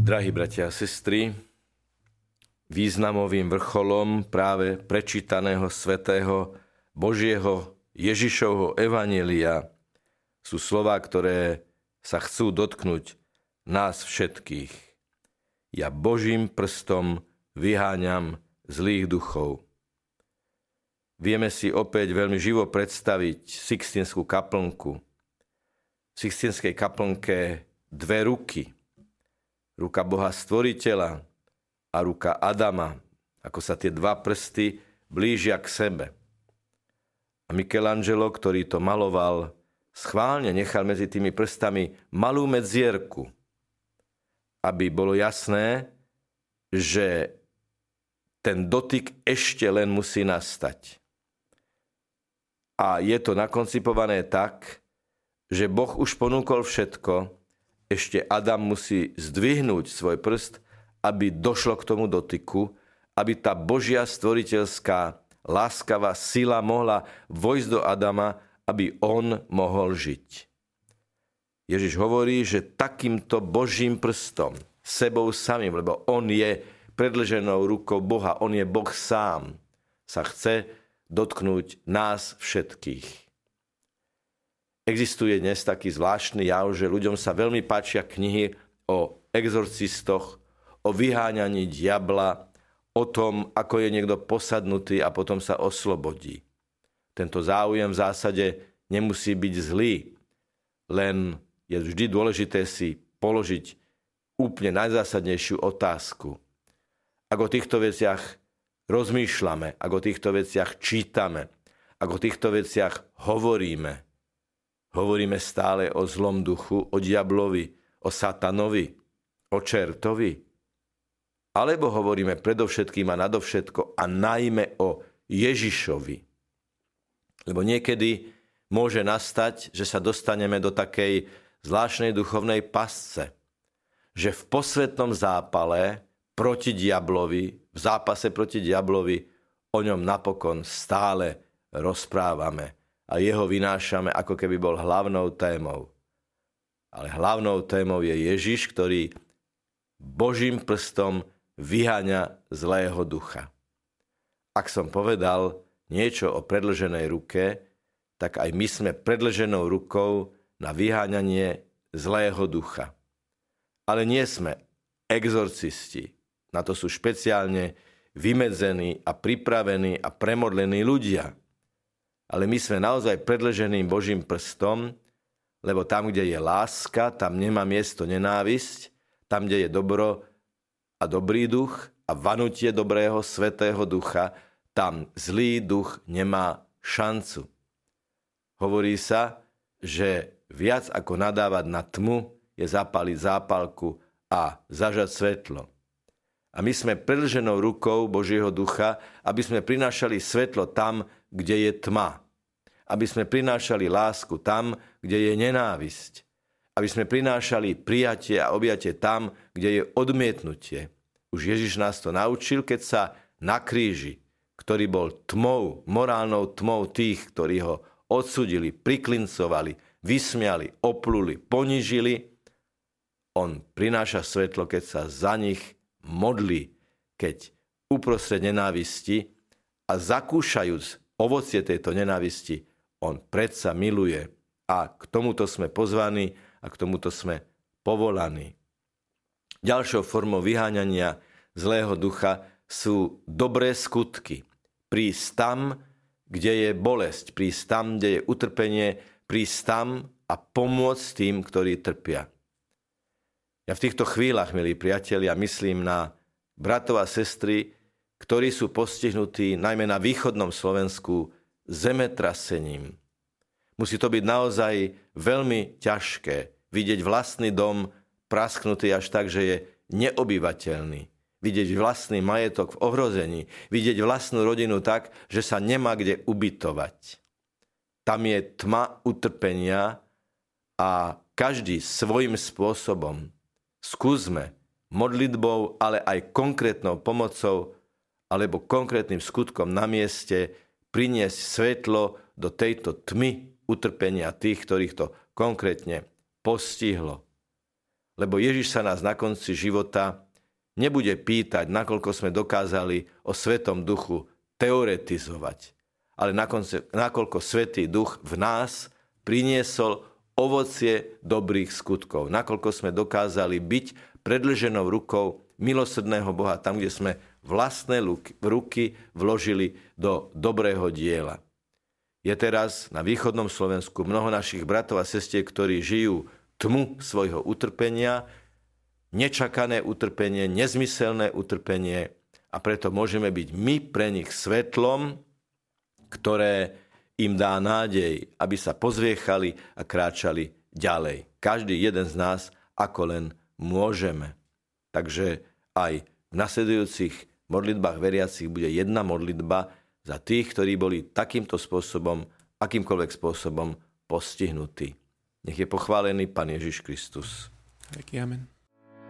Drahí bratia a sestry, významovým vrcholom práve prečítaného svetého Božieho Ježišovho Evanelia sú slova, ktoré sa chcú dotknúť nás všetkých. Ja Božím prstom vyháňam zlých duchov. Vieme si opäť veľmi živo predstaviť Sixtinskú kaplnku. V Sixtinskej kaplnke dve ruky. Ruka Boha Stvoriteľa a ruka Adama, ako sa tie dva prsty blížia k sebe. A Michelangelo, ktorý to maloval, schválne nechal medzi tými prstami malú medzierku, aby bolo jasné, že ten dotyk ešte len musí nastať. A je to nakoncipované tak, že Boh už ponúkol všetko, ešte Adam musí zdvihnúť svoj prst aby došlo k tomu dotyku, aby tá Božia stvoriteľská láskavá sila mohla vojsť do Adama, aby on mohol žiť. Ježiš hovorí, že takýmto Božím prstom, sebou samým, lebo on je predlženou rukou Boha, on je Boh sám, sa chce dotknúť nás všetkých. Existuje dnes taký zvláštny jav, že ľuďom sa veľmi páčia knihy o exorcistoch, o vyháňaní diabla, o tom, ako je niekto posadnutý a potom sa oslobodí. Tento záujem v zásade nemusí byť zlý, len je vždy dôležité si položiť úplne najzásadnejšiu otázku. Ak o týchto veciach rozmýšľame, ak o týchto veciach čítame, ak o týchto veciach hovoríme, hovoríme stále o zlom duchu, o diablovi, o satanovi, o čertovi, alebo hovoríme predovšetkým a nadovšetko a najmä o Ježišovi. Lebo niekedy môže nastať, že sa dostaneme do takej zvláštnej duchovnej pasce, že v posvetnom zápale proti diablovi, v zápase proti diablovi, o ňom napokon stále rozprávame a jeho vynášame, ako keby bol hlavnou témou. Ale hlavnou témou je Ježiš, ktorý Božím prstom vyháňa zlého ducha. Ak som povedal niečo o predlženej ruke, tak aj my sme predlženou rukou na vyháňanie zlého ducha. Ale nie sme exorcisti. Na to sú špeciálne vymedzení a pripravení a premodlení ľudia. Ale my sme naozaj predlženým Božím prstom, lebo tam, kde je láska, tam nemá miesto nenávisť, tam, kde je dobro, a dobrý duch a vanutie dobrého svetého ducha, tam zlý duch nemá šancu. Hovorí sa, že viac ako nadávať na tmu je zapaliť zápalku a zažať svetlo. A my sme predlženou rukou Božieho ducha, aby sme prinášali svetlo tam, kde je tma. Aby sme prinášali lásku tam, kde je nenávisť aby sme prinášali prijatie a objatie tam, kde je odmietnutie. Už Ježiš nás to naučil, keď sa na kríži, ktorý bol tmou, morálnou tmou tých, ktorí ho odsudili, priklincovali, vysmiali, opluli, ponižili, on prináša svetlo, keď sa za nich modlí, keď uprostred nenávisti a zakúšajúc ovocie tejto nenávisti, on predsa miluje. A k tomuto sme pozvaní, a k tomuto sme povolaní. Ďalšou formou vyháňania zlého ducha sú dobré skutky. Prísť tam, kde je bolesť, prísť tam, kde je utrpenie, prísť tam a pomôcť tým, ktorí trpia. Ja v týchto chvíľach, milí priatelia, myslím na bratov a sestry, ktorí sú postihnutí najmä na východnom Slovensku zemetrasením, Musí to byť naozaj veľmi ťažké vidieť vlastný dom prasknutý až tak, že je neobyvateľný. Vidieť vlastný majetok v ohrození. Vidieť vlastnú rodinu tak, že sa nemá kde ubytovať. Tam je tma utrpenia a každý svojim spôsobom skúsme modlitbou, ale aj konkrétnou pomocou alebo konkrétnym skutkom na mieste priniesť svetlo do tejto tmy utrpenia tých, ktorých to konkrétne postihlo. lebo Ježiš sa nás na konci života nebude pýtať, nakoľko sme dokázali o Svetom duchu teoretizovať, ale nakoľko Svetý duch v nás priniesol ovocie dobrých skutkov, nakoľko sme dokázali byť predlženou rukou milosrdného Boha tam, kde sme vlastné ruky vložili do dobrého diela. Je teraz na východnom Slovensku mnoho našich bratov a sestier, ktorí žijú tmu svojho utrpenia, nečakané utrpenie, nezmyselné utrpenie a preto môžeme byť my pre nich svetlom, ktoré im dá nádej, aby sa pozviechali a kráčali ďalej. Každý jeden z nás, ako len môžeme. Takže aj v nasledujúcich modlitbách veriacich bude jedna modlitba za tých, ktorí boli takýmto spôsobom, akýmkoľvek spôsobom postihnutí. Nech je pochválený Pán Ježiš Kristus. Amen.